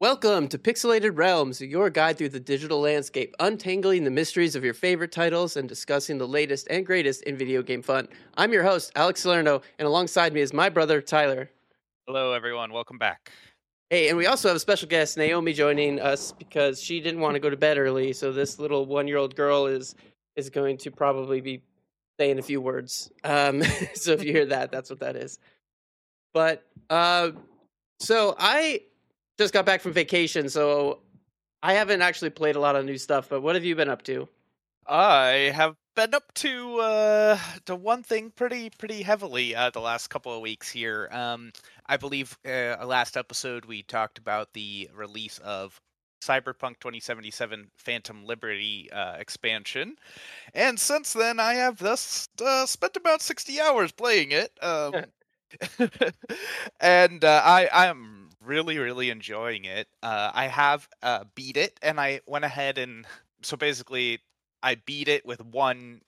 Welcome to Pixelated Realms, your guide through the digital landscape, untangling the mysteries of your favorite titles and discussing the latest and greatest in video game fun. I'm your host, Alex Salerno, and alongside me is my brother, Tyler. Hello, everyone. Welcome back. Hey, and we also have a special guest, Naomi, joining us because she didn't want to go to bed early. So this little one-year-old girl is is going to probably be saying a few words. Um, so if you hear that, that's what that is. But uh, so I just got back from vacation, so I haven't actually played a lot of new stuff. But what have you been up to? I have been up to uh to one thing pretty pretty heavily uh the last couple of weeks here. Um I believe uh last episode we talked about the release of Cyberpunk 2077 Phantom Liberty uh, expansion, and since then I have thus uh, spent about 60 hours playing it. Um, and uh, I I'm really really enjoying it. Uh, I have uh, beat it, and I went ahead and so basically I beat it with one.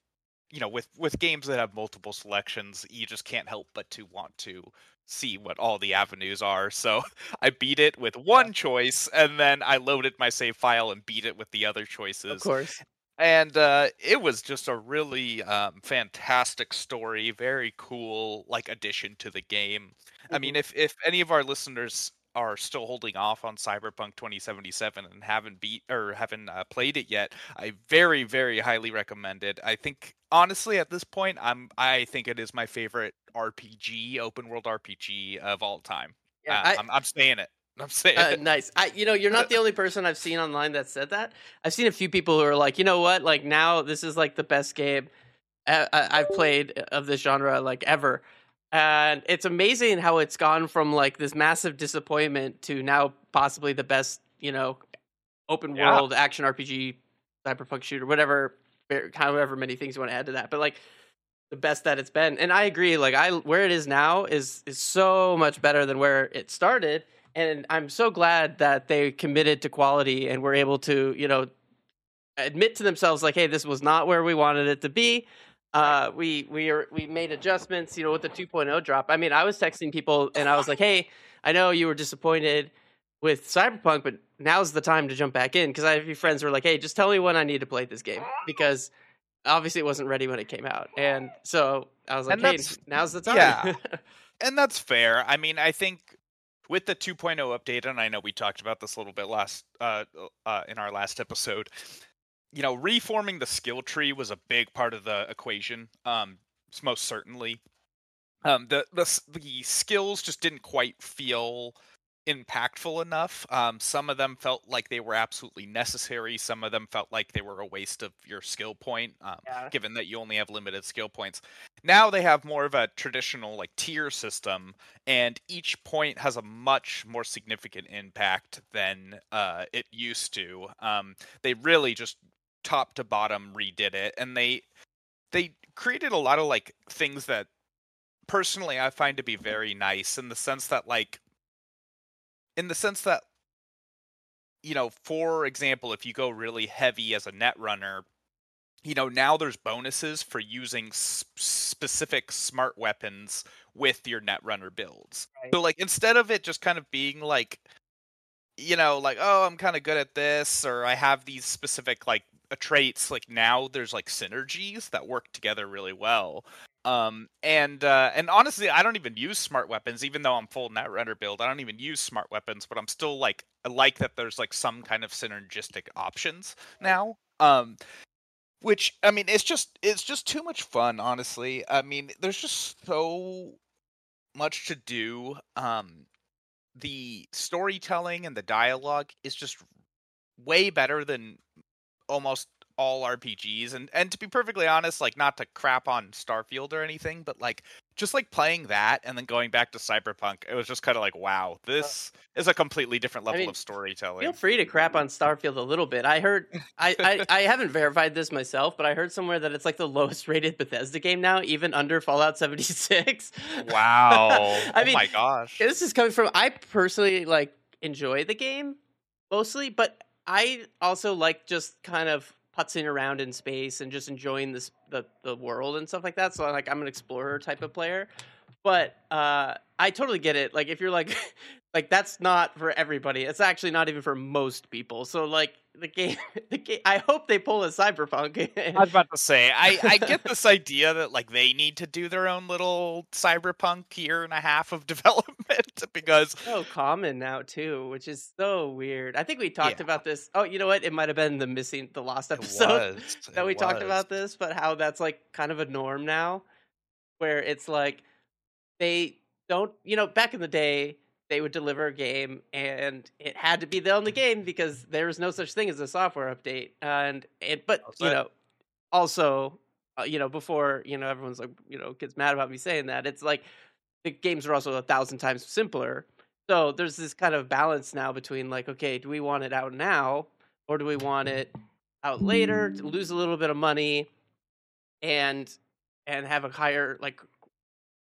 You know, with with games that have multiple selections, you just can't help but to want to see what all the avenues are. So I beat it with one choice, and then I loaded my save file and beat it with the other choices. Of course. And uh, it was just a really um, fantastic story, very cool like addition to the game. I mean, Mhm. if if any of our listeners are still holding off on Cyberpunk 2077 and haven't beat or haven't uh, played it yet, I very very highly recommend it. I think honestly at this point, I'm I think it is my favorite RPG, open world RPG of all time. Yeah, Uh, I- I'm, I'm saying it. I'm saying Uh, it. nice. I, you know, you're not the only person I've seen online that said that. I've seen a few people who are like, you know what, like now this is like the best game I, I- I've played of this genre like ever, and it's amazing how it's gone from like this massive disappointment to now possibly the best, you know, open Yeah. world action RPG, cyberpunk shooter, whatever, er, however many things you want to add to that, but like the best that it's been. And I agree, like I where it is now is is so much better than where it started. And I'm so glad that they committed to quality and were able to, you know, admit to themselves like, hey, this was not where we wanted it to be. Uh, we we are we made adjustments, you know, with the 2.0 drop. I mean, I was texting people and I was like, hey, I know you were disappointed with Cyberpunk, but now's the time to jump back in because I have a few friends who were like, hey, just tell me when I need to play this game because obviously it wasn't ready when it came out, and so I was like, And hey, now's the time. yeah. and that's fair. I mean, I think with the 2.0 update, and I know we talked about this a little bit last uh, uh, in our last episode. You know, reforming the skill tree was a big part of the equation. Um, most certainly. Um, the the the skills just didn't quite feel impactful enough. Um, some of them felt like they were absolutely necessary. Some of them felt like they were a waste of your skill point. Um, Yeah. given that you only have limited skill points. Now they have more of a traditional like tier system, and each point has a much more significant impact than uh, it used to. Um, they really just top to bottom redid it, and they they created a lot of like things that personally I find to be very nice in the sense that like in the sense that you know, for example, if you go really heavy as a net runner, you know, now there's bonuses for using s- specific smart weapons with your net runner builds. Right. So like instead of it just kind of being like you know, like oh, I'm kind of good at this or I have these specific like traits, like now there's like synergies that work together really well. Um and uh and honestly, I don't even use smart weapons even though I'm full netrunner build. I don't even use smart weapons, but I'm still like I like that there's like some kind of synergistic options now. Um which I mean, it's just it's just too much fun, honestly. I mean, there's just so much to do. Um, the storytelling and the dialogue is just way better than almost all RPGs. And and to be perfectly honest, like not to crap on Starfield or anything, but like just like playing that and then going back to Cyberpunk, it was just kind of like, wow, this is a completely different level mean, of storytelling. Feel free to crap on Starfield a little bit. I heard, I, I, I haven't verified this myself, but I heard somewhere that it's like the lowest rated Bethesda game now, even under Fallout 76. Wow! I oh mean, my gosh! this is coming from, I personally like enjoy the game mostly, but I also like just kind of putzing around in space and just enjoying this the, the world and stuff like that. So like I'm an explorer type of player. But uh I totally get it. Like if you're like like that's not for everybody. It's actually not even for most people. So like the game, the game. I hope they pull a cyberpunk. I was about to say, I I get this idea that like they need to do their own little cyberpunk year and a half of development because so common now too, which is so weird. I think we talked Yeah. about this. Oh, you know what? It might have been the missing the lost episode. was, that we it talked about this, but how that's like kind of a norm now, where it's like they don't, you know, back in the day they would deliver a game and it had to be the only game because there was no such thing as a software update, and it, but you know, also, uh, you know, before you know everyone's like, you know, gets mad about me saying that, it's like the games are also a thousand times simpler. So there's this kind of balance now between like, okay, do we want it out now or do we want it out later to lose a little bit of money and and have a higher like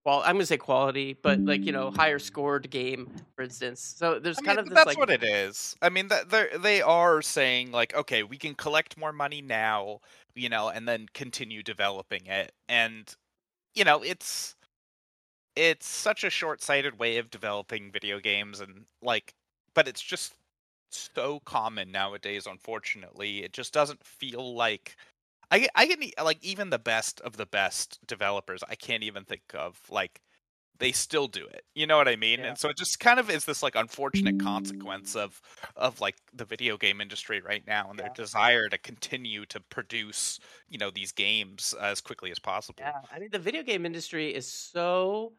well i'm gonna say quality but like you know higher scored game for instance so there's I kind mean, of this that's like what it is. I mean, that they they are saying like, okay, we can collect more money now, you know, and then continue developing it, and you know, it's it's such a short-sighted way of developing video games, and like, but it's just so common nowadays. Unfortunately, it just doesn't feel like. I I can like even the best of the best developers. I can't even think of like they still do it. You know what I mean? Yeah. And so it just kind of is this like unfortunate consequence of of like the video game industry right now and their desire to continue to produce, you know, these games as quickly as possible. yeah i mean the video game industry is so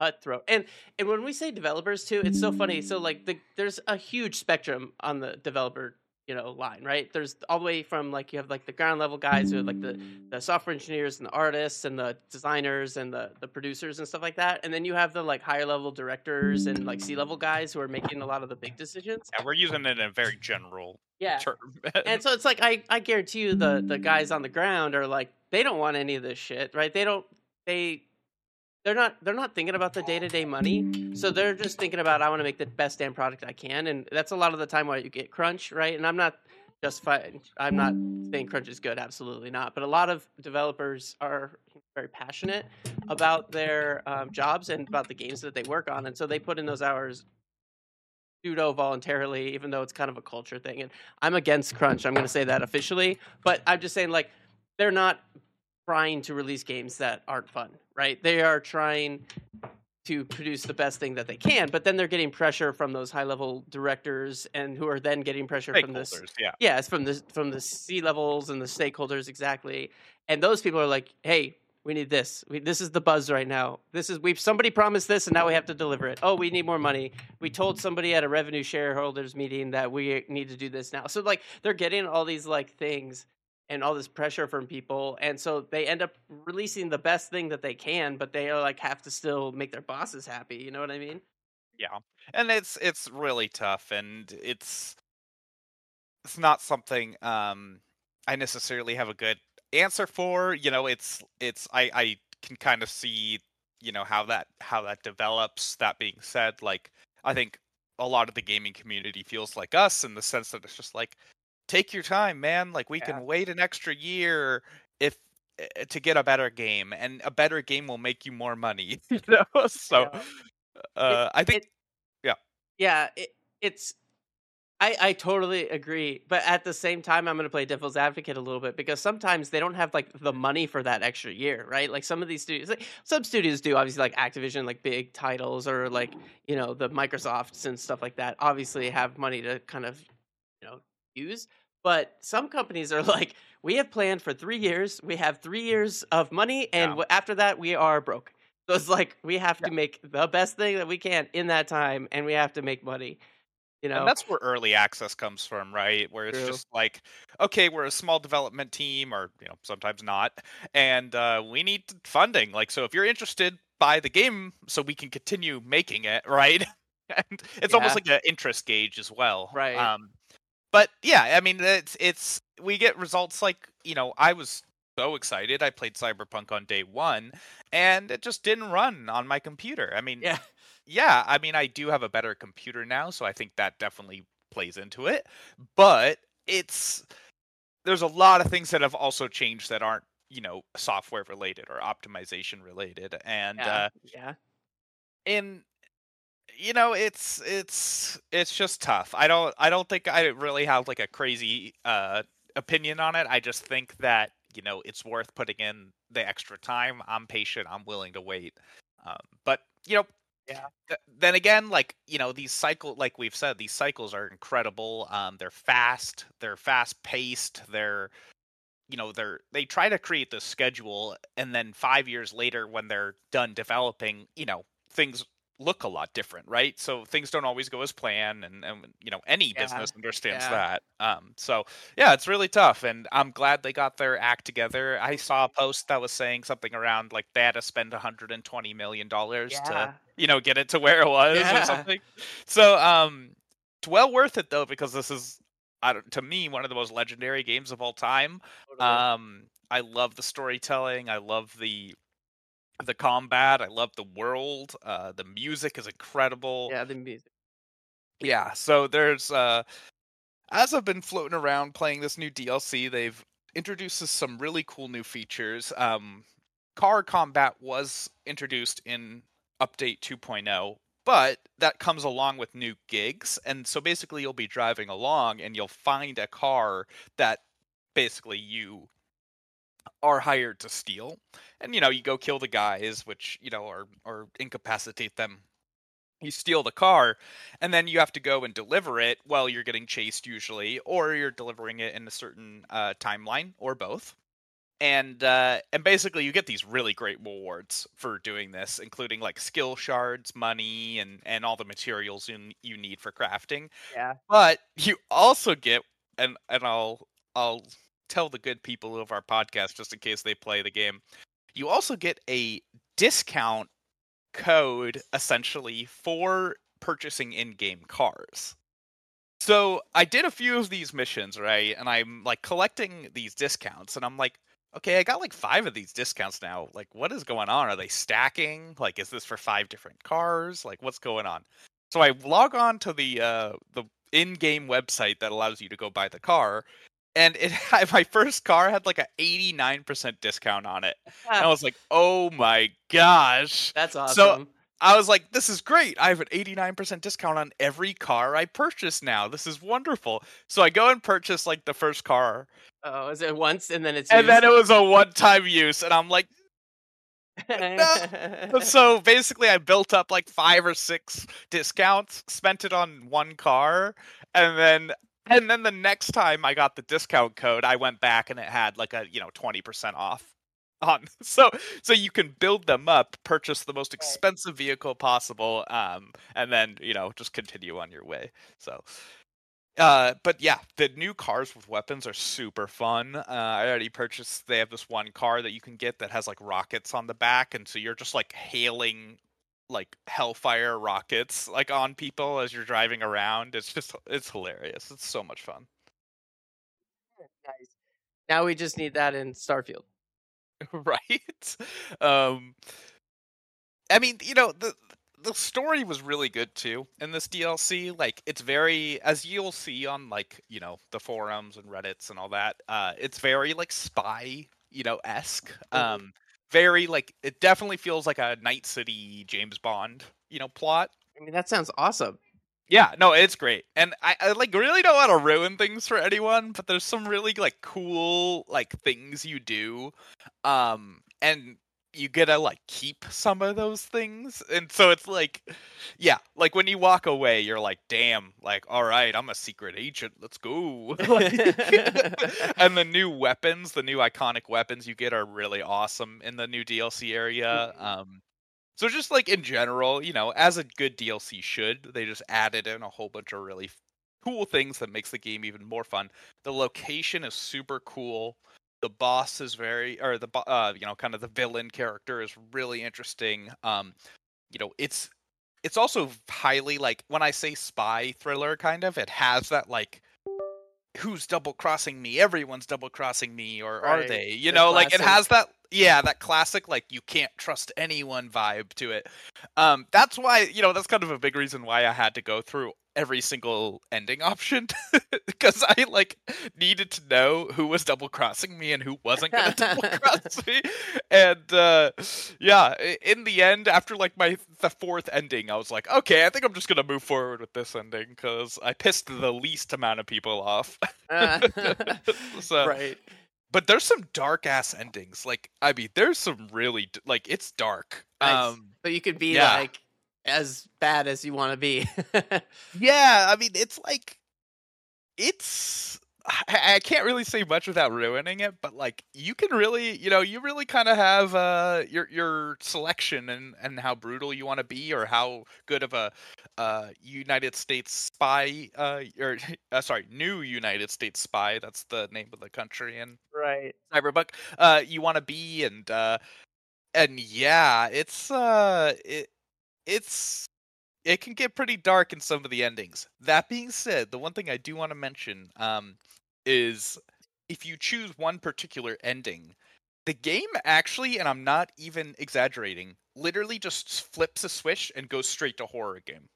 cutthroat and and when we say developers too it's so funny so like the there's a huge spectrum on the developer you know line right? There's all the way from like you have like the ground level guys who have like the the software engineers and the artists and the designers and the the producers and stuff like that. And then you have the like higher level directors and like c level guys who are making a lot of the big decisions. And we're using it in a very general yeah. term. and so it's like I, I guarantee you the the guys on the ground are like they don't want any of this shit right? They don't they they're not they're not thinking about the day-to-day money. So they're just thinking about i want to make the best damn product i can. And that's a lot of the time why you get crunch right? And i'm not justifying i'm not saying crunch is good absolutely not. But a lot of developers are very passionate about their um, jobs and about the games that they work on. And so they put in those hours pseudo voluntarily even though it's kind of a culture thing. And i'm against crunch i'm going to say that officially. But i'm just saying like they're not trying to release games that aren't fun right they are trying to produce the best thing that they can but then they're getting pressure from those high level directors and who are then getting pressure from this Stakeholders, yeah. yeah, it's from the from the C levels and the stakeholders exactly. And those people are like, "Hey, we need this. We, this is the buzz right now. This is we've somebody promised this, and now we have to deliver it. Oh, we need more money. We told somebody at a revenue shareholders meeting that we need to do this now. So like they're getting all these like things and all this pressure from people, and so they end up releasing the best thing that they can, but they are like have to still make their bosses happy. You know what I mean? Yeah. And it's it's really tough and it's it's not something um I necessarily have a good answer for. You know, it's it's I I can kind of see, you know, how that how that develops. That being said, like I think a lot of the gaming community feels like us in the sense that it's just like take your time, man. Like we Yeah. can wait an extra year if eh, to get a better game and a better game will make you more money. you know? So Yeah. uh I think it- yeah it, it's I, I totally agree but at the same time i'm going to play devil's advocate a little bit because sometimes they don't have like the money for that extra year right like some of these studios like, some studios do obviously like activision like big titles or like you know the microsofts and stuff like that obviously have money to kind of use but some companies are like we have planned for three years we have three years of money and Yeah. after that we are broke so it's like we have to make the best thing that we can in that time, and we have to make money. You know, And that's where early access comes from, right? Where it's True. just like, okay, we're a small development team, or you know, sometimes not, and uh, we need funding. Like, so if you're interested, buy the game so we can continue making it, right? and it's almost like an interest gauge as well, Right. Um, but yeah, I mean, it's it's we get results like you know, I was so excited. I played Cyberpunk on day one, and it just didn't run on my computer. I mean, yeah, yeah, I mean, I do have a better computer now, so I think that definitely plays into it. But it's there's a lot of things that have also changed that aren't, you know, software related or optimization related, and yeah, uh, yeah. in you know, it's it's it's just tough. I don't I don't think I really have like a crazy uh opinion on it. I just think that you know it's worth putting in the extra time. I'm patient. I'm willing to wait. Um, but you know, Yeah. th- then again, like you know, these cycle, like we've said, these cycles are incredible. Um, they're fast. They're fast paced. They're you know they're they try to create this schedule and then five years later when they're done developing you know things look a lot different right so things don't always go as planned and, and you know any Yeah, business understands yeah. that um so yeah it's really tough and i'm glad they got their act together i saw a post that was saying something around like they had to spend 120 million dollars to you know get it to where it was Yeah. or something so um it's well worth it though because this is I don't, to me one of the most legendary games of all time Totally. um, I love the storytelling. I love the the combat. I love the world. Uh, the music is incredible. yeah, the music. Yeah, So there's uh, as I've been floating around playing this new DLC, they've introduced some really cool new features. Um, car combat was introduced in update 2.0 but that comes along with new gigs and so basically you'll be driving along and you'll find a car that basically you are hired to steal and you know you go kill the guys which you know or or incapacitate them you steal the car and then you have to go and deliver it while you're getting chased usually or you're delivering it in a certain uh, timeline or both and uh, and basically you get these really great rewards for doing this including like skill shards money and and all the materials you, you need for crafting Yeah. but you also get and and I'll I'll tell the good people of our podcast just in case they play the game. You also get a discount code essentially for purchasing in-game cars. So I did a few of these missions, right? And I'm like collecting these discounts and I'm like, okay, I got like 5 of these discounts now. Like what is going on? Are they stacking? Like is this for 5 different cars? Like what's going on? So I log on to the uh the in-game website that allows you to go buy the car and it had, my first car had like a 89% discount on it. And I was like, "Oh my gosh." That's awesome." So- I was like, "This is great. I have an 89% discount on every car I purchase now. This is wonderful." So I go and purchase like the first car, oh, is it once and then it's and then it was a one-time use and I'm like, it so basically I built up like 5 or 6 discounts, spent it on one car, and then and then the next time I got the discount code, I went back and it had like a, you know, 20% off on. So so you can build them up, purchase the most expensive vehicle possible, um, and then, you know, just continue on your way. So uh, but yeah, the new cars with weapons are super fun. Uh, I already purchased. They have this one car that you can get that has like rockets on the back, and so you're just like hailing like hellfire rockets like on people as you're driving around. It's just it's hilarious. It's so much fun. nice. Now we just need that in Starfield. right? Um I mean, you know, the the story was really good too in this DLC. Like it's very as you'll see on like, you know, the forums and Reddits and all that, uh it's very like spy, you know, esque. Mhm. Um very like it definitely feels like a Night City James Bond, you know, plot. I mean, that sounds awesome. Yeah, no, it's great. And I, I like really don't want to ruin things for anyone, but there's some really like cool like things you do. Um and you get to like keep some of those things. And so it's like yeah, like when you walk away, you're like, damn, like, all right, I'm a secret agent. Let's go. and the new weapons, the new iconic weapons you get are really awesome in the new DLC area. Mhm. Um so just like in general, you know, as a good DLC should, they just added in a whole bunch of really cool things that makes the game even more fun. The location is super cool. The boss is very, or the uh, you know, kind of the villain character is really interesting. Um, you know, it's it's also highly like when I say spy thriller, kind of, it has that like. Who's double crossing me? Everyone's double crossing me, or are they? You The know, like it has that yeah that classic like you can't trust anyone vibe to it um that's why you know that's kind of a big reason why i had to go through every single ending option because I like needed to know who was double crossing me and who wasn't going to double cross me. And uh, yeah, in the end, after like my the fourth ending, I was like, okay, I think I'm just going to move forward with this ending because I pissed the least amount of people off. so, right. But there's some dark ass endings. Like I mean, there's some really like it's dark. Nice. Um, but you could be yeah. like as bad as you want to be. yeah, I mean, it's like it's I, I can't really say much without ruining it, but like you can really, you know, you really kind of have uh your your selection and and how brutal you want to be or how good of a uh United States spy uh or uh, sorry, new United States spy, that's the name of the country in right. Cyberpunk, uh you want to be and uh and yeah, it's uh it it's it can get pretty dark in some of the endings. That being said, the one thing I do want to mention um, is if you choose one particular ending, the game actually, and I'm not even exaggerating, literally just flips a switch and goes straight to horror game.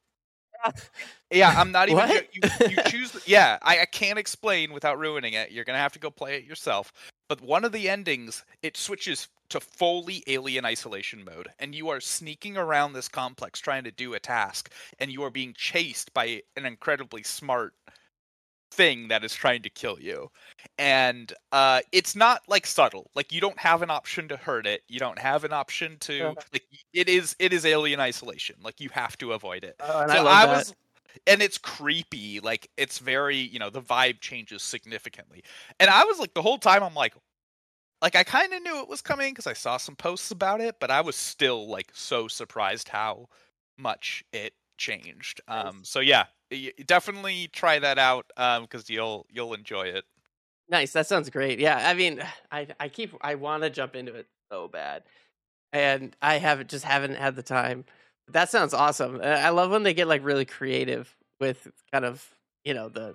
Yeah, I'm not even. You, you choose. Yeah, I, I can't explain without ruining it. You're gonna have to go play it yourself. But one of the endings, it switches to fully alien isolation mode, and you are sneaking around this complex trying to do a task, and you are being chased by an incredibly smart thing that is trying to kill you. And uh, it's not like subtle. Like you don't have an option to hurt it. You don't have an option to Yeah. like. It is it is alien isolation. Like you have to avoid it Oh, and so I I was, and it's creepy. Like it's very, you know, the vibe changes significantly. And I was like, the whole time, I'm like, like I kind of knew it was coming because I saw some posts about it, but I was still like so surprised how much it changed. Um, so yeah, definitely try that out um because you'll you'll enjoy it. Nice. That sounds great. Yeah. I mean, I I keep I want to jump into it so bad, and I haven't just haven't had the time. That sounds awesome. Uh, I love when they get like really creative with kind of you know the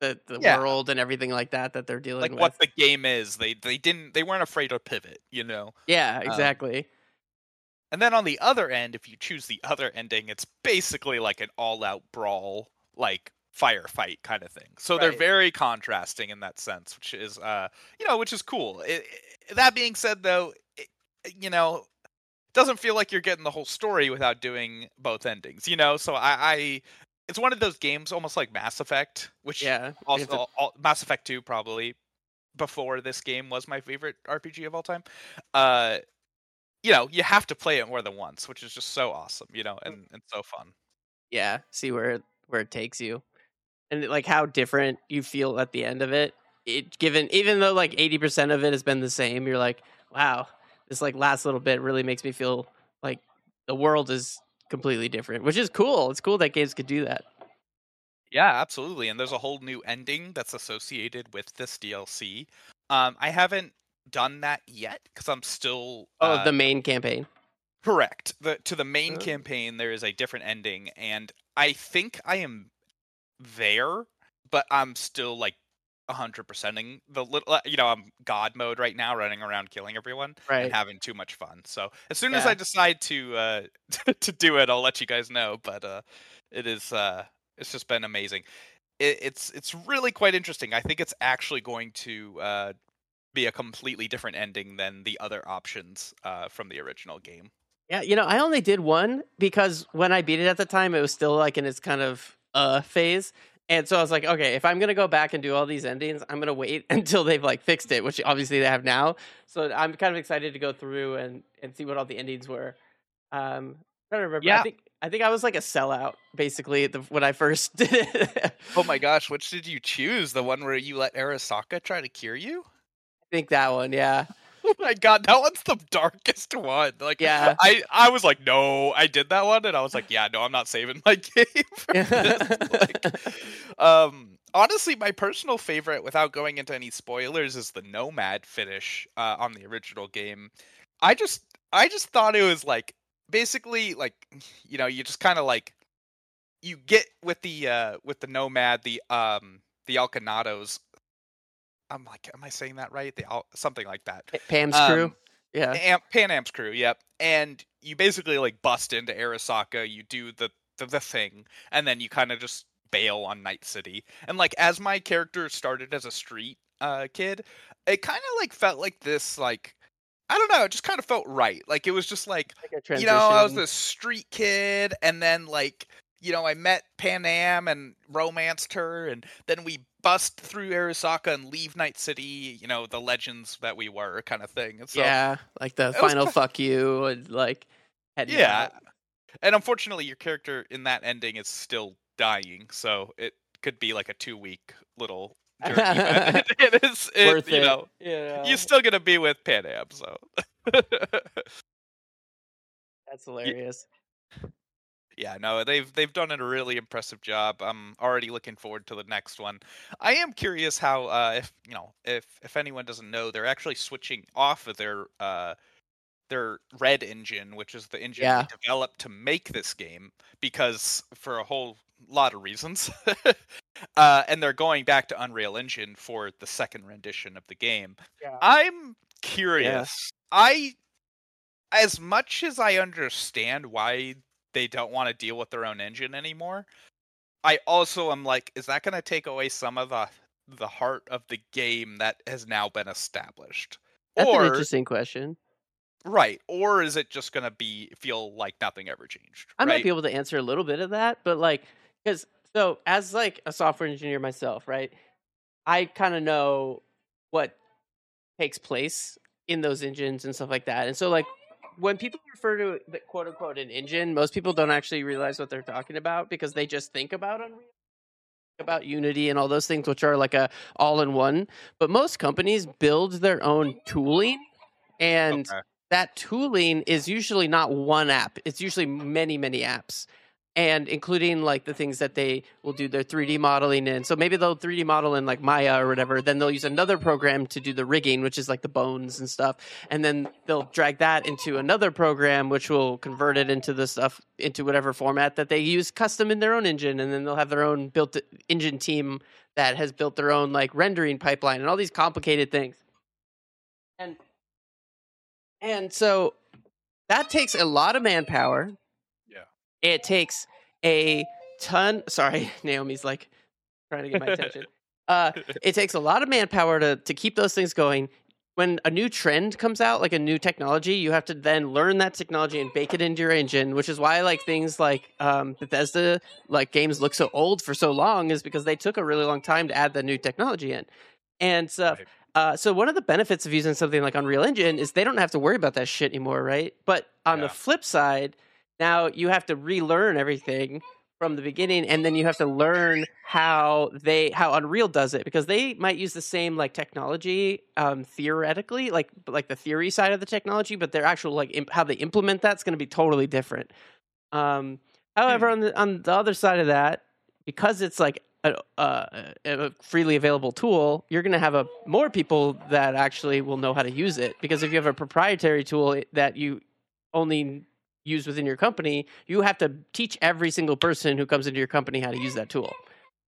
the the Yeah. world and everything like that that they're dealing Like with. what the game is, they they didn't they weren't afraid to pivot, you know. yeah. um, Exactly. And then on the other end, if you choose the other ending, it's basically like an all-out brawl, like firefight kind of thing. So they're very contrasting in that sense, which is, uh, you know, which is cool. It, it- that being said, though, it, you know, doesn't feel like you're getting the whole story without doing both endings. You know, so I, I it's one of those games, almost like Mass Effect, which yeah. also to- all, Mass Effect 2 probably before this game was my favorite RPG of all time. Uh you know, you have to play it more than once, which is just so awesome, you know, and, and so fun. yeah. See where it, where it takes you, and like how different you feel at the end of it. It given even though like eighty percent of it has been the same, you're like, wow, this like last little bit really makes me feel like the world is completely different, which is cool. It's cool that games could do that. Yeah, absolutely. And there's a whole new ending that's associated with this DLC. Um I haven't done that yet because I'm still Oh, uh, the main campaign. Correct. The to the main Oh. campaign there is a different ending and I think I am there, but I'm still like 100%ing the little you know, I'm god mode right now running around killing everyone Right. and having too much fun. So, as soon as I decide to uh to do it, I'll let you guys know, but uh it is uh it's just been amazing. It, it's it's really quite interesting. I think it's actually going to uh be a completely different ending than the other options uh from the original game. Yeah, you know, I only did one because when I beat it at the time, it was still like in its kind of uh phase. And so I was like, okay, if I'm gonna go back and do all these endings, I'm gonna wait until they've like fixed it, which obviously they have now. So I'm kind of excited to go through and and see what all the endings were. Um, I don't remember. I Yeah. think I think I was like a sellout basically the, when I first did it. Oh my gosh, which did you choose? The one where you let Arasaka try to cure you? I think that one, yeah, Oh my god, that one's the darkest one. Like Yeah. I I was like, no, I did that one, and I was like, yeah, no, I'm not saving my game. Like, um honestly, my personal favorite, without going into any spoilers, is the Nomad finish uh, on the original game. I just I just thought it was like basically like you know, you just kind of like you get with the uh with the Nomad, the um the Alcanados. I'm like, am I saying that right? The something like that. Pam's Um, crew, yeah, Am- Panam's crew, yep. And you basically like bust into Arasaka, you do the the, the thing, and then you kind of just bail on Night City. And like as my character started as a street uh kid, it kind of like felt like this like I don't know, it just kind of felt right. Like it was just like Like you know, I was this street kid, and then like you know, I met Panam and romanced her, and then we bust through Arasaka and leave Night City. You know, the legends that we were, kind of thing. So, yeah, like the It was final fuck you and like yeah. out. And unfortunately, your character in that ending is still dying, so it could be like a two week little journey. it, it is, it, worth you it. know, yeah, you're still gonna be with Panam, so. that's hilarious. Yeah, no, they've they've done a really impressive job. I'm already looking forward to the next one. I am curious how, uh, if you know, if if anyone doesn't know, they're actually switching off of their uh, their Red engine, which is the engine Yeah. they developed to make this game, because for a whole lot of reasons, uh, and they're going back to Unreal Engine for the second rendition of the game. Yeah. I'm curious. I, as much as I understand why they don't want to deal with their own engine anymore, I also am like, is that going to take away some of the the heart of the game that has now been established? That's an interesting question. right, or is it just going to be feel like nothing ever changed? I right? might be able to answer a little bit of that, but like, because so as like a software engineer myself, right? I kind of know what takes place in those engines and stuff like that, and so like when people refer to the quote unquote an engine, most people don't actually realize what they're talking about because they just think about Unreal, about Unity and all those things, which are like a all in one. But most companies build their own tooling, and Okay. that tooling is usually not one app it's usually many many apps and including like the things that they will do their 3d modeling in. So maybe they'll 3d model in like maya or whatever. Then they'll use another program to do the rigging which is like the bones and stuff. And then they'll drag that into another program which will convert it into the stuff into whatever format that they use custom in their own engine. And then they'll have their own built engine team that has built their own like rendering pipeline and all these complicated things. And and so that takes a lot of manpower. It takes a ton. Sorry, Naomi's like trying to get my attention. Uh, it takes a lot of manpower to to keep those things going. When a new trend comes out, like a new technology, you have to then learn that technology and bake it into your engine. Which is why, like things like um, Bethesda, like games look so old for so long, is because they took a really long time to add the new technology in, and stuff. Right. Uh, so one of the benefits of using something like Unreal Engine is they don't have to worry about that shit anymore, right? But on Yeah. the flip side, now you have to relearn everything from the beginning, and then you have to learn how they how Unreal does it because they might use the same like technology um, theoretically, like like the theory side of the technology, but their actual like imp- how they implement that's going to be totally different. Um, however, on the on the other side of that, because it's like a, a, a freely available tool, you're going to have a more people that actually will know how to use it. Because if you have a proprietary tool that you only use within your company, you have to teach every single person who comes into your company how to use that tool.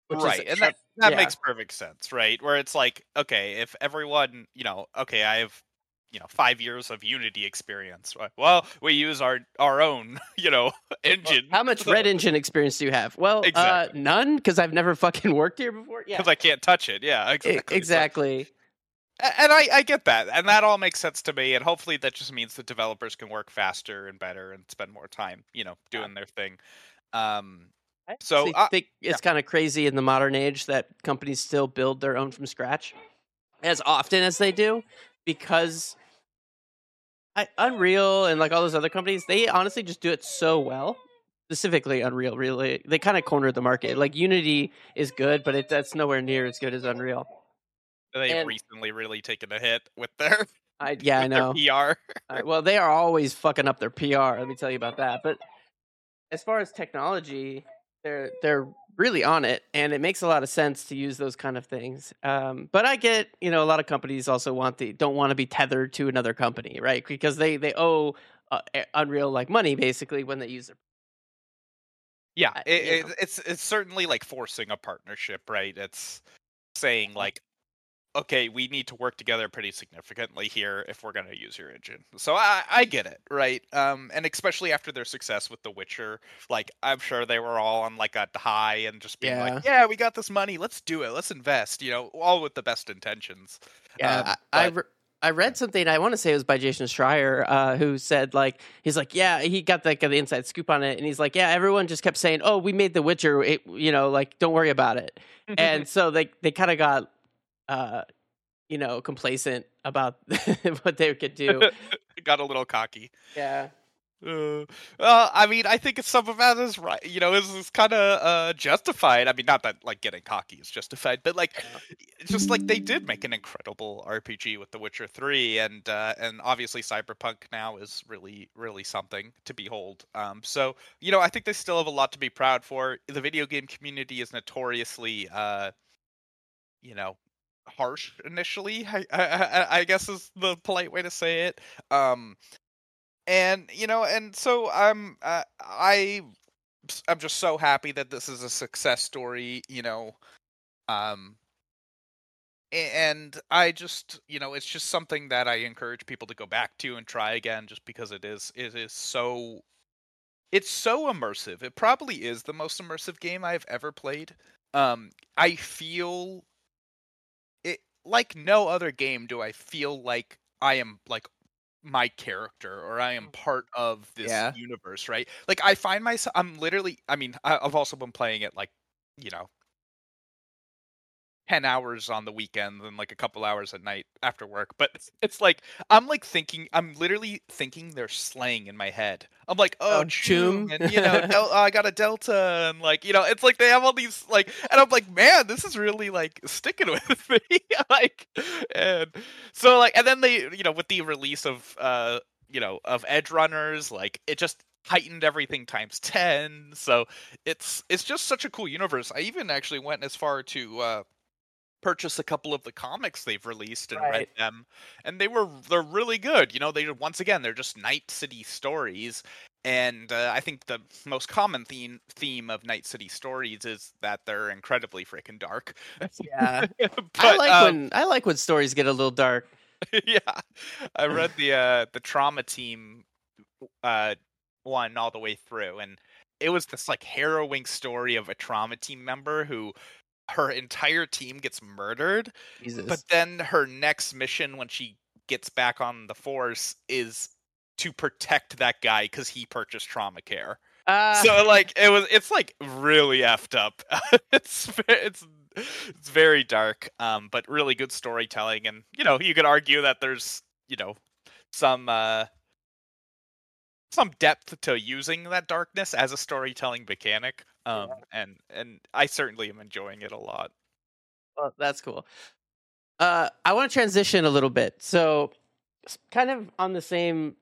which is- right and that that yeah. makes perfect sense right where it's like okay if everyone you know okay i have you know five years of unity experience right? well we use our our own you know engine How much Red Engine experience do you have? Well, Exactly. uh, none, because I've never fucking worked here before. Yeah, because i can't touch it yeah exactly exactly. And I, I get that and that all makes sense to me and hopefully that just means that developers can work faster and better and spend more time you know doing their thing um I So, actually uh, think it's kind of crazy in the modern age that companies still build their own from scratch as often as they do because I, Unreal and like all those other companies, they honestly just do it so well. Specifically, Unreal, really, they kind of cornered the market. Like Unity is good, but it, that's nowhere near as good as Unreal. They've and- recently really taken a hit with their I yeah, I know. pr well, they are always fucking up their PR. Let me tell you about that. But as far as technology, they're they're really on it, and it makes a lot of sense to use those kind of things. Um, but I get, you know, a lot of companies also want the don't want to be tethered to another company, right? Because they they owe uh, Unreal like money basically when they use their. Yeah, it, it, it's it's certainly like forcing a partnership, right? It's saying like, okay, we need to work together pretty significantly here if we're going to use your engine. So I, I get it, right? Um, and especially after their success with The Witcher, like I'm sure they were all on like a high and just being Yeah. like, yeah, we got this money, let's do it, let's invest, you know, all with the best intentions. Yeah, Um, I, I, re- I read something. I want to say it was by Jason Schreier, uh, who said like he's like, yeah, he got like the inside scoop on it, and he's like, yeah, everyone just kept saying, oh, we made The Witcher, it, you know, like don't worry about it, and so they they kind of got, uh, you know, complacent about what they could do. got a little cocky. yeah, Uh, well, I mean, I think some of that is right. You know, is is kind of uh, justified. I mean, not that like getting cocky is justified, but like, just like they did make an incredible RPG with The Witcher Three, and uh, and obviously Cyberpunk now is really really something to behold. Um, so you know, I think they still have a lot to be proud for. The video game community is notoriously, uh, you know, harsh initially. I, I, I- guess is the polite way to say it. Um, and you know and so i'm uh, i i'm just so happy that this is a success story you know um and i just you know it's just something that i encourage people to go back to and try again just because it is it is so it's so immersive it probably is the most immersive game i've ever played um i feel like no other game do i feel like i am like my character or I am mm. part of this Yeah. universe, right? Like I find myself I'm literally I mean, I, I've also been playing it like, you know, 10 hours on the weekend and like a couple hours at night after work, but it's, it's like I'm like thinking I'm literally thinking they're slaying in my head. I'm like, "Oh, Oh, Choom. and you know, del- oh, I got a delta and like, you know, it's like they have all these like and I'm like, "Man, this is really like sticking with me." like and so like and then they you know with the release of uh you know of Edgerunners like it just heightened everything times 10 so it's it's just such a cool universe i even actually went as far to uh purchase a couple of the comics they've released and read them and they were they're really good you know they once again they're just night city stories and uh, i think the most common theme theme of night city stories is that they're incredibly freaking dark yeah. I like um, when I like when stories get a little dark. yeah, I read the uh, the trauma team uh, one all the way through, and it was this like harrowing story of a trauma team member who her entire team gets murdered, Jesus. but then her next mission when she gets back on the force is to protect that guy because he purchased trauma care. Ah, so like it was, it's like really effed up. it's it's it's very dark, um, but really good storytelling, and you know you could argue that there's you know some uh some depth to using that darkness as a storytelling mechanic. Um, and and I certainly am enjoying it a lot. Well, that's cool. Uh, I want to transition a little bit. So, kind of on the same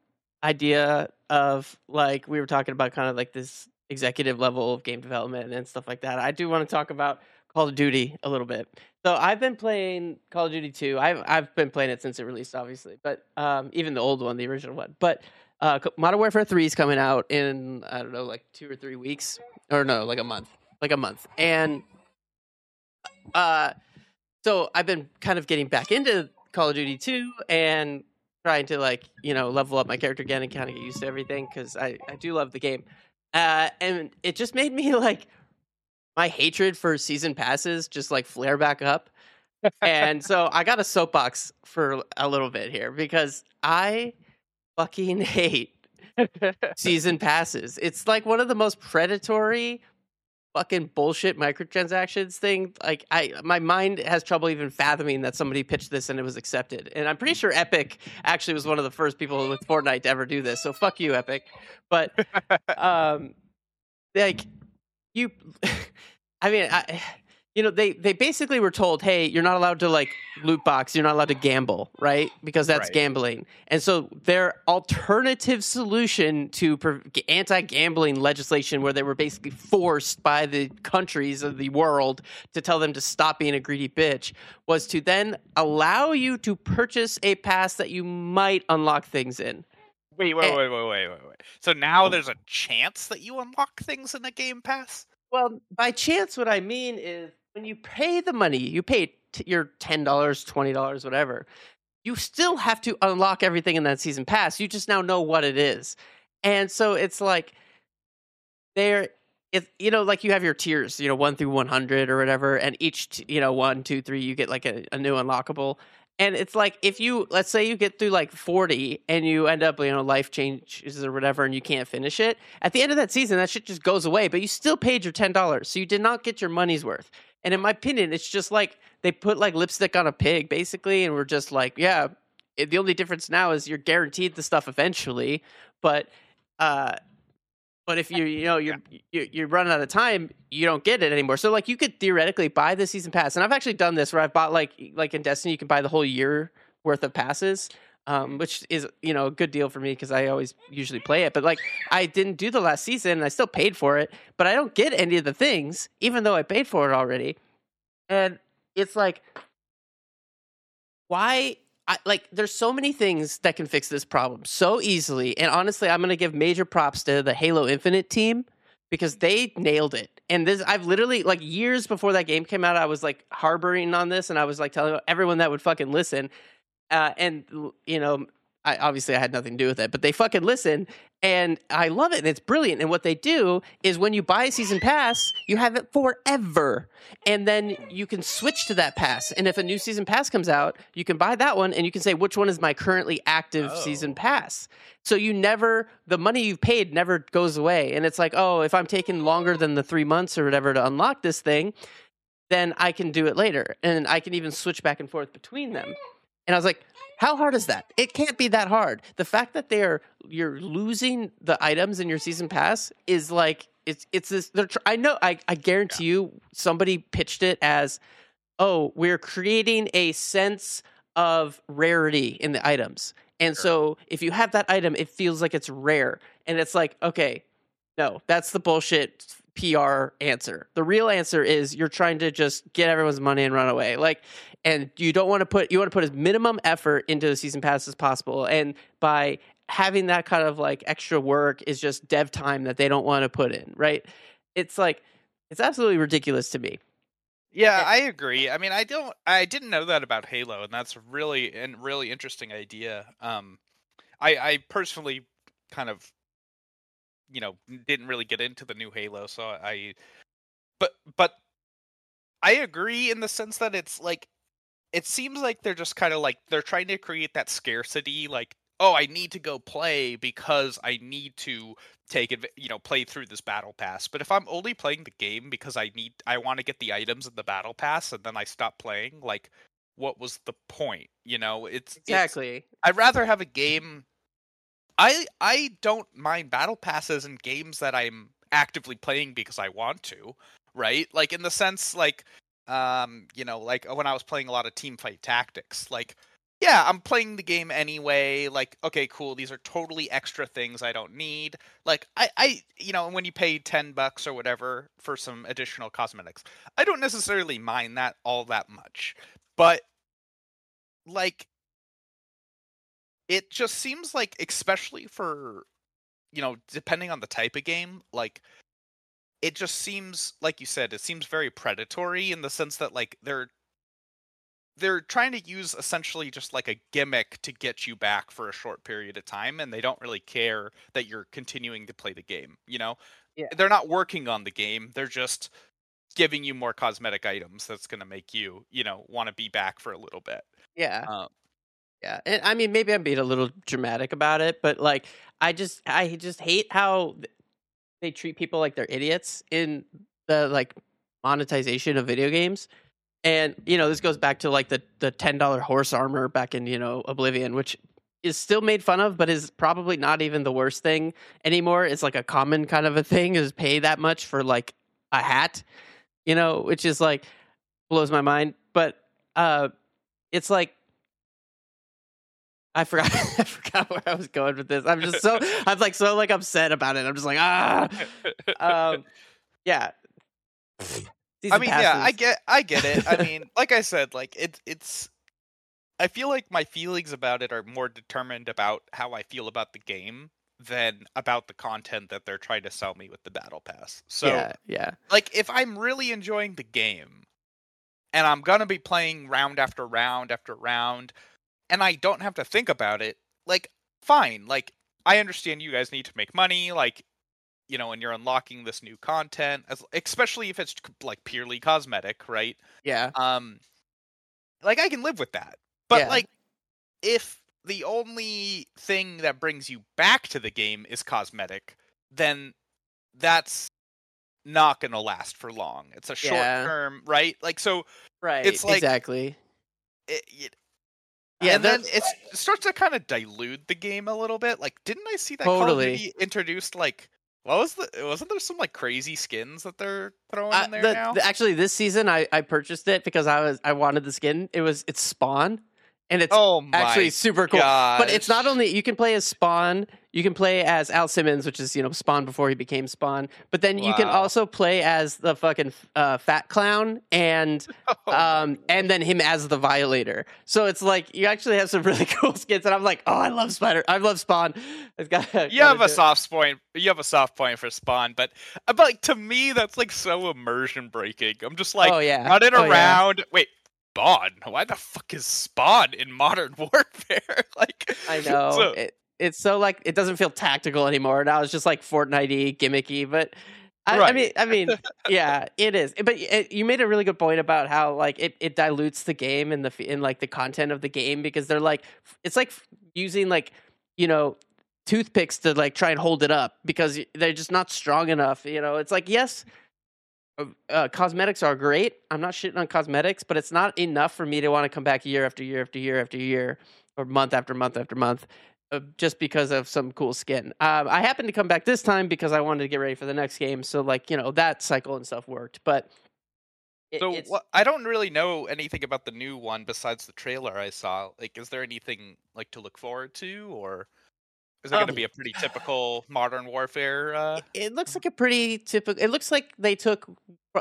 idea of like we were talking about, kind of like this executive level of game development and stuff like that. I do want to talk about Call of Duty a little bit. So, I've been playing Call of Duty 2. I've I've been playing it since it released, obviously, but um, even the old one, the original one. But uh, Modern Warfare 3 is coming out in I don't know, like two or three weeks, or no, like a month, like a month, and uh so I've been kind of getting back into Call of Duty 2 and trying to like, you know, level up my character again and kind of get used to everything because I, I do love the game. Uh, and it just made me like my hatred for season passes just like flare back up. and so I got a soapbox for a little bit here because I fucking hate season passes. It's like one of the most predatory fucking bullshit microtransactions thing. Like I my mind has trouble even fathoming that somebody pitched this and it was accepted. And I'm pretty sure Epic actually was one of the first people with Fortnite to ever do this. So fuck you, Epic. But um like you I mean I you know they they basically were told hey you're not allowed to like loot box you're not allowed to gamble right because that's Right. gambling and so their alternative solution to anti-gambling legislation where they were basically forced by the countries of the world to tell them to stop being a greedy bitch was to then allow you to purchase a pass that you might unlock things in Wait, wait, Eh. wait, wait, wait, wait, wait. So now there's a chance that you unlock things in a Game Pass? Well, by chance, what I mean is when you pay the money, you pay t- your ten dollars, twenty dollars, whatever, you still have to unlock everything in that season pass. You just now know what it is, and so it's like there. It, you know, like you have your tiers, you know, one through one hundred or whatever, and each, you know, one, two, three, you get like a, a new unlockable. And it's like if you let's say you get through like 40 and you end up, you know, life changes or whatever and you can't finish it, at the end of that season that shit just goes away, but you still paid your $10. So you did not get your money's worth. And in my opinion, it's just like they put like lipstick on a pig basically and we're just like, yeah, it, the only difference now is you're guaranteed the stuff eventually, but uh but if you you know you're you you run out of time, you don't get it anymore. So like you could theoretically buy the season pass, and I've actually done this where I've bought like like in Destiny, you can buy the whole year worth of passes, um, which is you know a good deal for me because I always usually play it. But like I didn't do the last season, and I still paid for it, but I don't get any of the things, even though I paid for it already. And it's like, why I, like there's so many things that can fix this problem so easily and honestly i'm going to give major props to the halo infinite team because they nailed it and this i've literally like years before that game came out i was like harboring on this and i was like telling everyone that would fucking listen uh, and you know I, obviously I had nothing to do with it, but they fucking listen, and I love it, and it's brilliant. And what they do is when you buy a season pass, you have it forever, and then you can switch to that pass. And if a new season pass comes out, you can buy that one, and you can say which one is my currently active Oh. season pass. So you never the money you've paid never goes away, and it's like, oh, if I'm taking longer than the three months or whatever to unlock this thing, then I can do it later, and I can even switch back and forth between them. And I was like, how hard is that? It can't be that hard. The fact that they're you're losing the items in your season pass is like it's it's this. They're tr- I know. I I guarantee you, somebody pitched it as, oh, we're creating a sense of rarity in the items, and so if you have that item, it feels like it's rare, and it's like okay, no, that's the bullshit PR answer. The real answer is you're trying to just get everyone's money and run away. Like and you don't want to put you want to put as minimum effort into the season pass as possible and by having that kind of like extra work is just dev time that they don't want to put in, right? It's like it's absolutely ridiculous to me. Yeah, Yeah. I agree. I mean, I don't, I didn't know that about Halo, and that's really and really interesting idea. Um, I, I personally kind of, you know, didn't really get into the new Halo, so I, but but I agree in the sense that it's like, it seems like they're just kind of like they're trying to create that scarcity, like, oh, I need to go play because I need to take it, you know, play through this battle pass. But if I'm only playing the game because I need, I want to get the items in the battle pass, and then I stop playing, like, what was the point? You know, it's it's- Exactly. I'd rather have a game. I I don't mind battle passes in games that I'm actively playing because I want to, right? Like in the sense like um, you know, like when I was playing a lot of team fight tactics, like yeah, I'm playing the game anyway. Like, okay, cool. These are totally extra things I don't need. Like, I, I, you know, when you pay ten bucks or whatever for some additional cosmetics, I don't necessarily mind that all that much. But, like, it just seems like, especially for, you know, depending on the type of game, like, it just seems like you said, it seems very predatory in the sense that like they're they're trying to use essentially just like a gimmick to get you back for a short period of time and they don't really care that you're continuing to play the game you know Yeah. they're not working on the game they're just giving you more cosmetic items that's going to make you you know want to be back for a little bit Yeah. um, Yeah, and I mean, maybe I'm being a little dramatic about it, but like, I just, I just hate how they treat people like they're idiots in the like monetization of video games. And you know, this goes back to like the the ten dollar horse armor back in you know Oblivion, which is still made fun of, but is probably not even the worst thing anymore. It's like a common kind of a thing is pay that much for like a hat, you know, which is like blows my mind. But uh, it's like I forgot. I forgot where I was going with this. I'm just so I'm like so like upset about it. I'm just like ah. Um, yeah. I mean, yeah, I get, I get it. I mean, like I said, like it's, it's. I feel like my feelings about it are more determined about how I feel about the game than about the content that they're trying to sell me with the battle pass. So, yeah, yeah, like, if I'm really enjoying the game, and I'm gonna be playing round after round after round, and I don't have to think about it, like fine. Like I understand you guys need to make money, like you know, and you're unlocking this new content, as especially if it's like purely cosmetic, right? Yeah. Um, like I can live with that, but Yeah. like if the only thing that brings you back to the game is cosmetic, then that's not going to last for long. It's a short Yeah. term, right? Like so Right. It's like- exactly. it, it Yeah, and then it's, it starts to kind of dilute the game a little bit. Like, didn't I see that Call of Totally. Duty introduced like what was the? Wasn't there some like crazy skins that they're throwing Uh, in there the- now? the- actually, this season I, I purchased it because I was I wanted the skin. It was it's Spawn, and it's oh actually super cool. But it's not only you can play as Spawn, you can play as Al Simmons, which is you know Spawn before he became Spawn. But then you can also play as the fucking uh, fat clown and Oh um and then him as the Violator. So it's like you actually have some really cool skins, and I'm like, oh, I love Spider, I love Spawn. It's got you have a soft point. You have a soft point for Spawn, but uh, but like to me, that's like so immersion breaking. I'm just like oh yeah, running Oh, yeah. around. Wait, Spawn? Why the fuck is Spawn in Modern Warfare? like I know. So, it, it's so like it doesn't feel tactical anymore. Now it's just like Fortnite gimmicky, but I, I mean, I mean, yeah, it is. But it, you made a really good point about how like it, it dilutes the game and the in like the content of the game because they're like it's like using like you know toothpicks to like try and hold it up because they're just not strong enough. You know, it's like yes. uh, Uh, cosmetics are great. I'm not shitting on cosmetics, but it's not enough for me to want to come back year after year after year after year or month after month after month just because of some cool skin. Um, I happened to come back this time because I wanted to get ready for the next game. So, like, you know, that cycle and stuff worked. But it, so what, I don't really know anything about the new one besides the trailer I saw. Like, is there anything like to look forward to, or is it going to Um, be a pretty typical Modern Warfare? Uh... it, it looks like a pretty typical. It looks like they took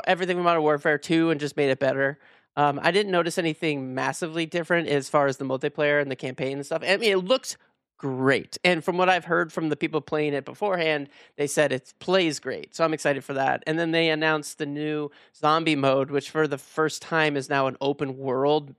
everything from Modern Warfare 2 and just made it better. Um, I didn't notice anything massively different as far as the multiplayer and the campaign and stuff. I mean, it looks great. And from what I've heard from the people playing it beforehand, they said it plays great. So I'm excited for that. And then they announced the new zombie mode, which for the first time is now an open world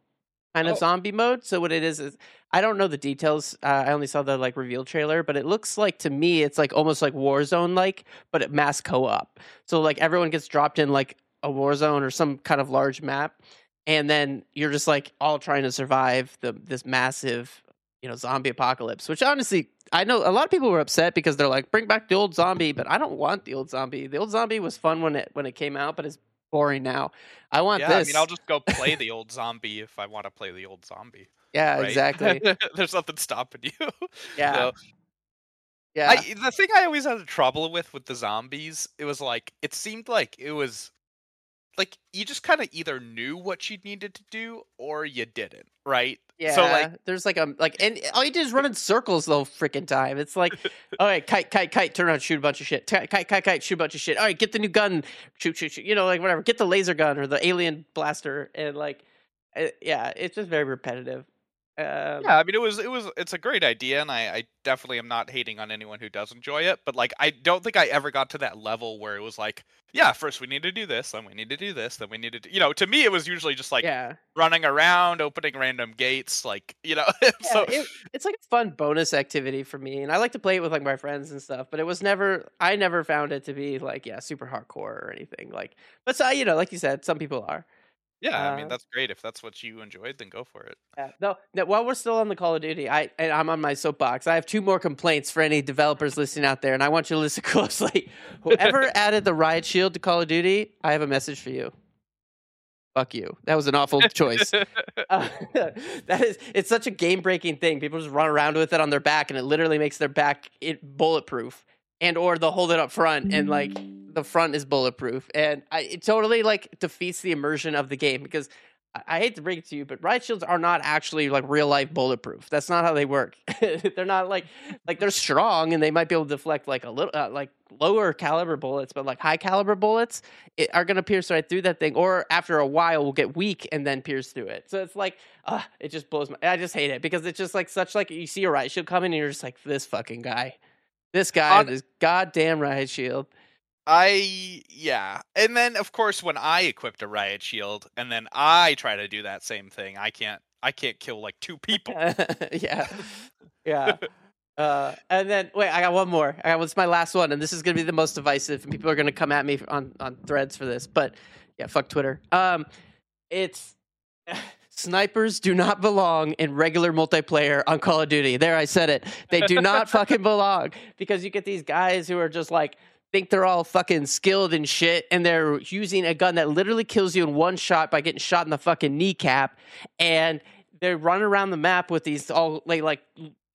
kind of Oh. zombie mode. So what it is is I don't know the details. Uh, I only saw the like reveal trailer, but it looks like to me it's like almost like Warzone like, but it mass co-op. So like everyone gets dropped in like a Warzone or some kind of large map, and then you're just like all trying to survive the this massive you know zombie apocalypse. Which honestly, I know a lot of people were upset because they're like, bring back the old zombie, but I don't want the old zombie. The old zombie was fun when it when it came out, but it's boring now. I want Yeah, this. I mean, I'll just go play the old zombie if I want to play the old zombie. yeah, right? exactly. There's nothing stopping you. Yeah, So, yeah. I, the thing I always had trouble with with the zombies, it was like it seemed like it was like you just kind of either knew what you needed to do or you didn't, right? Yeah, So like, there's like a like, and all you do is run in circles the whole freaking time. It's like, all right, kite, kite, kite, turn around, shoot a bunch of shit. Kite, kite, kite, kite, shoot a bunch of shit. All right, get the new gun, shoot, shoot, shoot. You know, like whatever. Get the laser gun or the alien blaster, and like, uh, yeah, it's just very repetitive. Um, yeah, I mean, it was it was it's a great idea, and I, I definitely am not hating on anyone who does enjoy it. But like, I don't think I ever got to that level where it was like, yeah, first we need to do this, then we need to do this, then we need to, do... you know, to me it was usually just like yeah, running around, opening random gates, like you know. yeah. so it, it's like a fun bonus activity for me, and I like to play it with like my friends and stuff. But it was never, I never found it to be like, yeah, super hardcore or anything. Like, but so you know, like you said, some people are. Yeah, I mean uh, that's great if that's what you enjoyed, then go for it. Yeah. No, no, while we're still on the Call of Duty, I and I'm on my soapbox. I have two more complaints for any developers listening out there, and I want you to listen closely. Whoever added the riot shield to Call of Duty, I have a message for you. Fuck you. That was an awful choice. Uh, that is, it's such a game breaking thing. People just run around with it on their back, and it literally makes their back it bulletproof. And or they'll hold it up front, and like the front is bulletproof, and I, it totally like defeats the immersion of the game because I, I hate to bring it to you, but riot shields are not actually like real life bulletproof. That's not how they work. they're not like like they're strong, and they might be able to deflect like a little uh, like lower caliber bullets, but like high caliber bullets it, are going to pierce right through that thing, or after a while will get weak and then pierce through it. So it's like, uh, it just blows my. I just hate it because it's just like such like you see a riot shield coming and you're just like this fucking guy, this guy, On- with this goddamn riot shield. I yeah, and then of course when I equipped a riot shield, and then I try to do that same thing, I can't. I can't kill like two people. yeah, yeah. Uh, and then wait, I got one more. I got what's my last one, and this is gonna be the most divisive, and people are gonna come at me on on threads for this. But yeah, fuck Twitter. Um, it's snipers do not belong in regular multiplayer on Call of Duty. There, I said it. They do not fucking belong because you get these guys who are just like think they're all fucking skilled and shit, and they're using a gun that literally kills you in one shot by getting shot in the fucking kneecap, and they run around the map with these all like like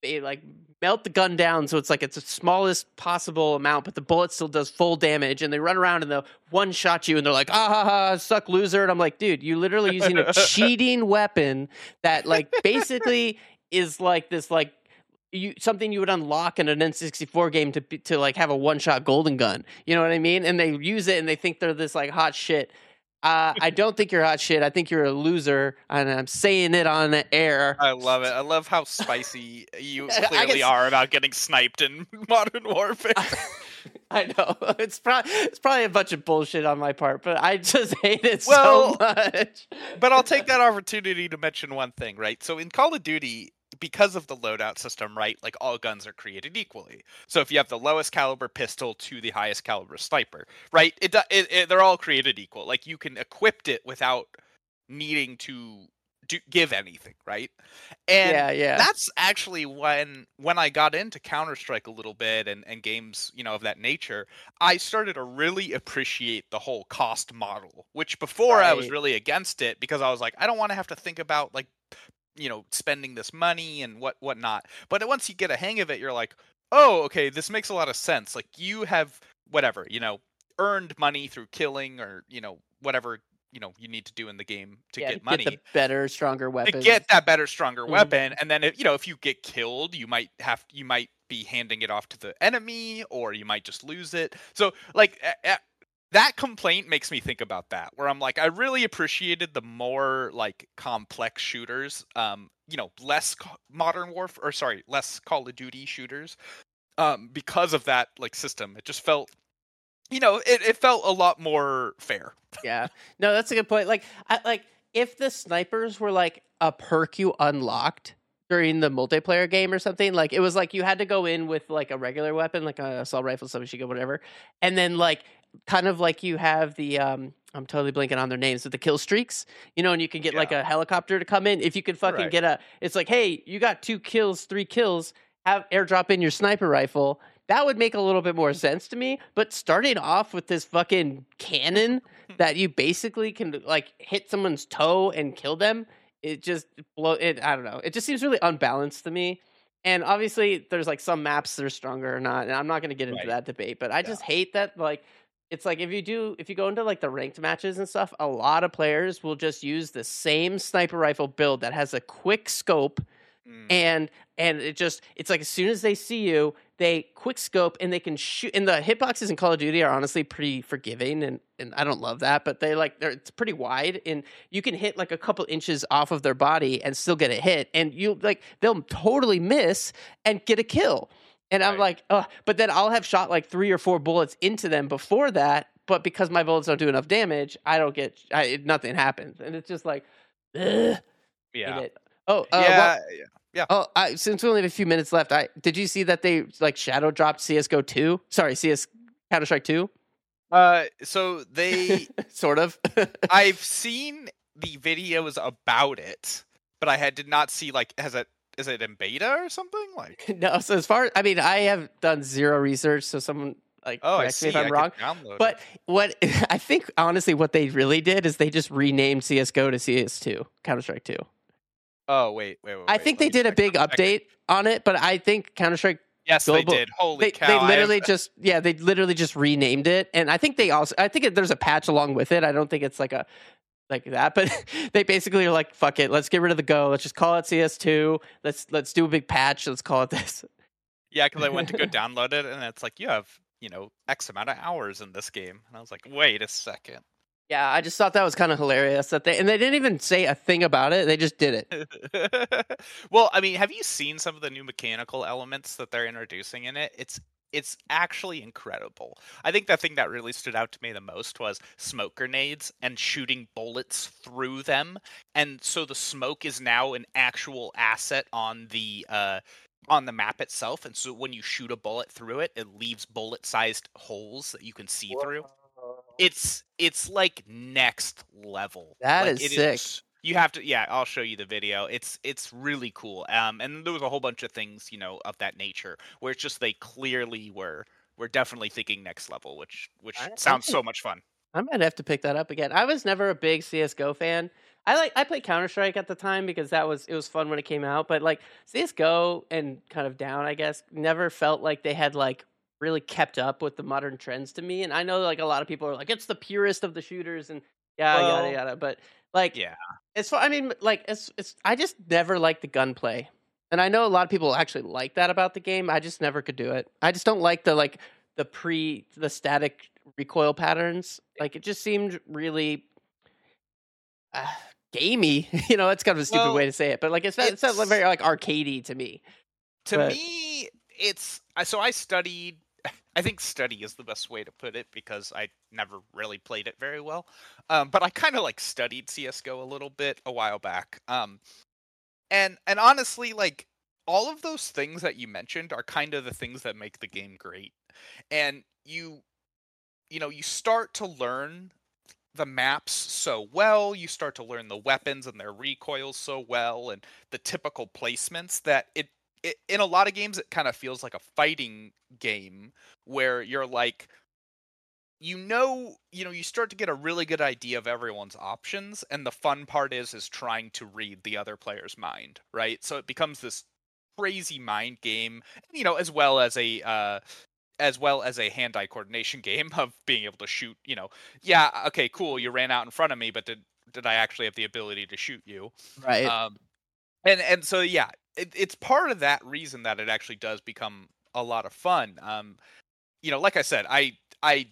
they like melt the gun down so it's like it's the smallest possible amount, but the bullet still does full damage. And they run around and they one shot you, and they're like, ah ha ha, suck loser. And I'm like, dude, you're literally using a cheating weapon that like basically is like this like you something you would unlock in an N64 game to to like have a one shot golden gun. You know what I mean? And they use it and they think they're this like hot shit. Uh, I don't think you're hot shit. I think you're a loser, and I'm saying it on the air. I love it. I love how spicy you clearly are about getting sniped in Modern Warfare. I know it's probably it's probably a bunch of bullshit on my part, but I just hate it well, so much. but I'll take that opportunity to mention one thing, right? So in Call of Duty, because of the loadout system, right? Like all guns are created equally. So if you have the lowest caliber pistol to the highest caliber sniper, right? It, it, it they're all created equal. Like you can equip it without needing to do, give anything, right? And yeah, yeah. that's actually when when I got into Counter Strike a little bit and and games you know of that nature, I started to really appreciate the whole cost model. Which before right. I was really against it because I was like, I don't want to have to think about like you know spending this money and what whatnot. But once you get a hang of it, you're like, oh, okay, this makes a lot of sense. Like you have whatever you know earned money through killing or you know whatever you know you need to do in the game to yeah, get money get better stronger weapon get that better stronger mm-hmm. weapon and then if, you know if you get killed you might have you might be handing it off to the enemy or you might just lose it so like that complaint makes me think about that where i'm like i really appreciated the more like complex shooters um you know less modern warfare or sorry less call of duty shooters um because of that like system. It just felt you know it, it felt a lot more fair. Yeah. No that's a good point. Like I, like if the snipers were like a perk you unlocked during the multiplayer game or something. Like it was like you had to go in with like a regular weapon, like a assault rifle, submachine gun, whatever, and then like kind of like you have the um I'm totally blanking on their names, but the kill streaks, you know, and you can get yeah. like a helicopter to come in. If you could fucking right. get a, it's like, hey, you got two kills, three kills, have airdrop in your sniper rifle. That would make a little bit more sense to me. But starting off with this fucking cannon that you basically can like hit someone's toe and kill them, it just blow it. I don't know. It just seems really unbalanced to me. And obviously, there's like some maps that are stronger or not, and I'm not going to get into right. that debate. But I yeah. just hate that like it's like if you do if you go into like the ranked matches and stuff, a lot of players will just use the same sniper rifle build that has a quick scope mm. and and it just it's like as soon as they see you, they quick scope and they can shoot and the hitboxes in Call of Duty are honestly pretty forgiving and and I don't love that, but they like they're it's pretty wide and you can hit like a couple inches off of their body and still get a hit and you like they'll totally miss and get a kill. And I'm like, oh, but then I'll have shot like three or four bullets into them before that. But because my bullets don't do enough damage, I don't get I, nothing happens, and it's just like, ugh, yeah. Oh, uh, yeah, yeah, yeah. Oh, I, since we only have a few minutes left, I did you see that they like shadow dropped CS:GO two? Sorry, CS Counter Strike two. Uh, so they sort of. I've seen the videos about it, but I had did not see like has it is it in beta or something? Like no. So as far I mean, I have done zero research, so someone like oh, correct me if I'm I wrong. But it. what I think honestly, what they really did is they just renamed CS:GO to CS2, Counter Strike 2. Oh wait, wait, wait. I think they did a big update on it, but I think Counter Strike. Yes, Global, they did. Holy they, cow! They literally have... just yeah, they literally just renamed it, and I think they also I think there's a patch along with it. I don't think it's like a like that. But they basically are like, fuck it, let's get rid of the Go. Let's just call it CS2. Let's let's do a big patch. Let's call it this. Yeah, because I went to go download it, and it's like you have you know X amount of hours in this game, and I was like, wait a second. Yeah, I just thought that was kind of hilarious that they and they didn't even say a thing about it. They just did it. well, I mean, have you seen some of the new mechanical elements that they're introducing in it? It's it's actually incredible. I think the thing that really stood out to me the most was smoke grenades and shooting bullets through them. And so the smoke is now an actual asset on the uh, on the map itself. And so when you shoot a bullet through it, it leaves bullet-sized holes that you can see through. It's it's like next level. That like, is sick. you have to yeah i'll show you the video it's it's really cool um and there was a whole bunch of things you know of that nature where it's just they clearly were were definitely thinking next level which which I- I sounds think- so much fun I might have to pick that up again. I was never a big CS:GO fan. I like I played Counter Strike at the time because that was it was fun when it came out. But like CS:GO and kind of down, I guess, never felt like they had like really kept up with the modern trends to me. And I know like a lot of people are like it's the purest of the shooters and yeah Well, yada yada. But like yeah it's I mean like it's it's I just never liked the gunplay. And I know a lot of people actually like that about the game. I just never could do it. I just don't like the like the pre the static recoil patterns. Like it just seemed really uh, gamey. you know, it's kind of a stupid Well, way to say it, but like it's not, it's not very like arcadey to me. to But- me it's I- so i studied i think study is the best way to put it because i never really played it very well. Um, but i kind of like studied csgo a little bit a while back um, and and honestly like all of those things that you mentioned are kind of the things that make the game great. And you you know you start to learn the maps so well you start to learn the weapons and their recoils so well and the typical placements that it, it in a lot of games it kind of feels like a fighting game where you're like you know you know you start to get a really good idea of everyone's options and the fun part is is trying to read the other player's mind right so it becomes this crazy mind game you know as well as a uh as well as a hand-eye coordination game of being able to shoot you know yeah okay cool you ran out in front of me but did did i actually have the ability to shoot you Right. um, and and so yeah, it, it's part of that reason that it actually does become a lot of fun. Um, you know, like I said, I I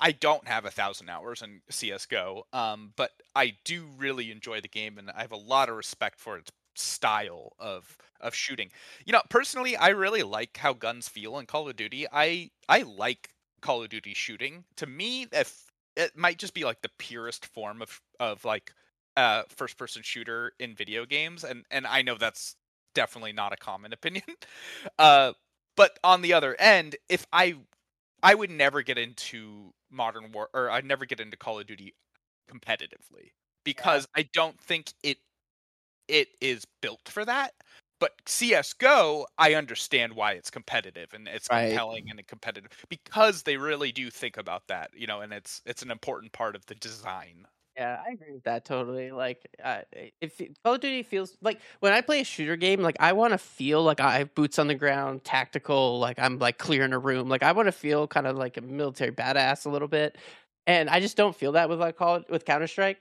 I don't have a thousand hours in CS:GO, um, but I do really enjoy the game, and I have a lot of respect for its style of of shooting. You know, personally, I really like how guns feel in Call of Duty. I I like Call of Duty shooting. To me, if it might just be like the purest form of of like uh first person shooter in video games and and I know that's definitely not a common opinion. Uh but on the other end, if I I would never get into modern war or I'd never get into Call of Duty competitively because I don't think it it is built for that. But CS:GO, I understand why it's competitive and it's Right. compelling and competitive because they really do think about that, you know, and it's it's an important part of the design. Yeah, I agree with that totally. Like, uh, if Call of Duty feels like when I play a shooter game, like I want to feel like I have boots on the ground, tactical, like I'm like clearing a room. Like I want to feel kind of like a military badass a little bit, and I just don't feel that with like Call with Counter Strike.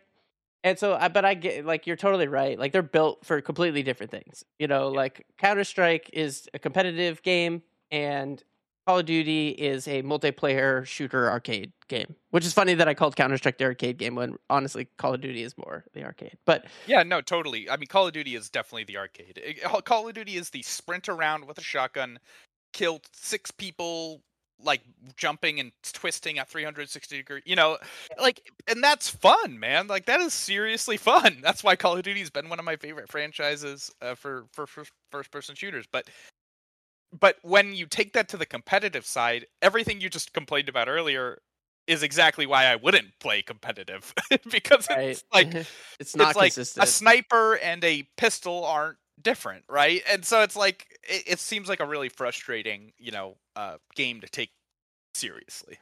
And so, I but I get like you're totally right. Like they're built for completely different things. You know, like Counter Strike is a competitive game, and Call of Duty is a multiplayer shooter arcade game, which is funny that I called Counter Strike the arcade game when honestly Call of Duty is more the arcade. But Yeah, no, totally. I mean, Call of Duty is definitely the arcade. Call of Duty is the sprint around with a shotgun, kill six people, like jumping and twisting at 360 degree. You know, like, and that's fun, man. Like, that is seriously fun. That's why Call of Duty has been one of my favorite franchises uh, for for first, first person shooters. But but when you take that to the competitive side, everything you just complained about earlier is exactly why I wouldn't play competitive because right, it's like it's not it's like consistent. a sniper and a pistol aren't different, right? And so it's like it, it seems like a really frustrating, you know, uh, game to take seriously.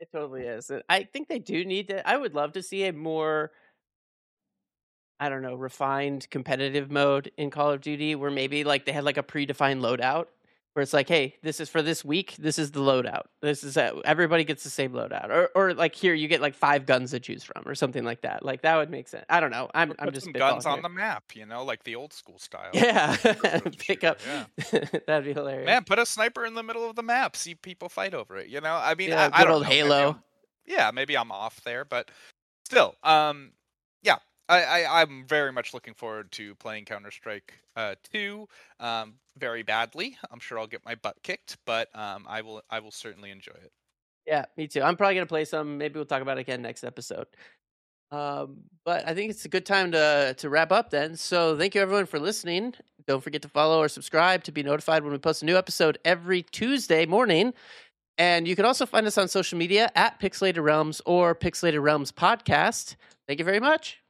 It totally is. I think they do need to. I would love to see a more, I don't know, refined competitive mode in Call of Duty where maybe like they had like a predefined loadout where it's like, hey, this is for this week. This is the loadout. This is a, everybody gets the same loadout, or or like here you get like five guns to choose from, or something like that. Like that would make sense. I don't know. I'm I'm Put just guns on here. the map, you know, like the old school style. Yeah, pick up. yeah. That'd be hilarious. Man, put a sniper in the middle of the map. See people fight over it. You know, I mean, yeah, I, I good don't old know, Halo. I'm- yeah, maybe I'm off there, but still, um, I, I I'm very much looking forward to playing Counter Strike uh, two. Um, very badly. I'm sure I'll get my butt kicked, but um, I will I will certainly enjoy it. Yeah, me too. I'm probably gonna play some. Maybe we'll talk about it again next episode. Um, but I think it's a good time to to wrap up then. So thank you everyone for listening. Don't forget to follow or subscribe to be notified when we post a new episode every Tuesday morning. And you can also find us on social media at Pixelated Realms or Pixelated Realms Podcast. Thank you very much.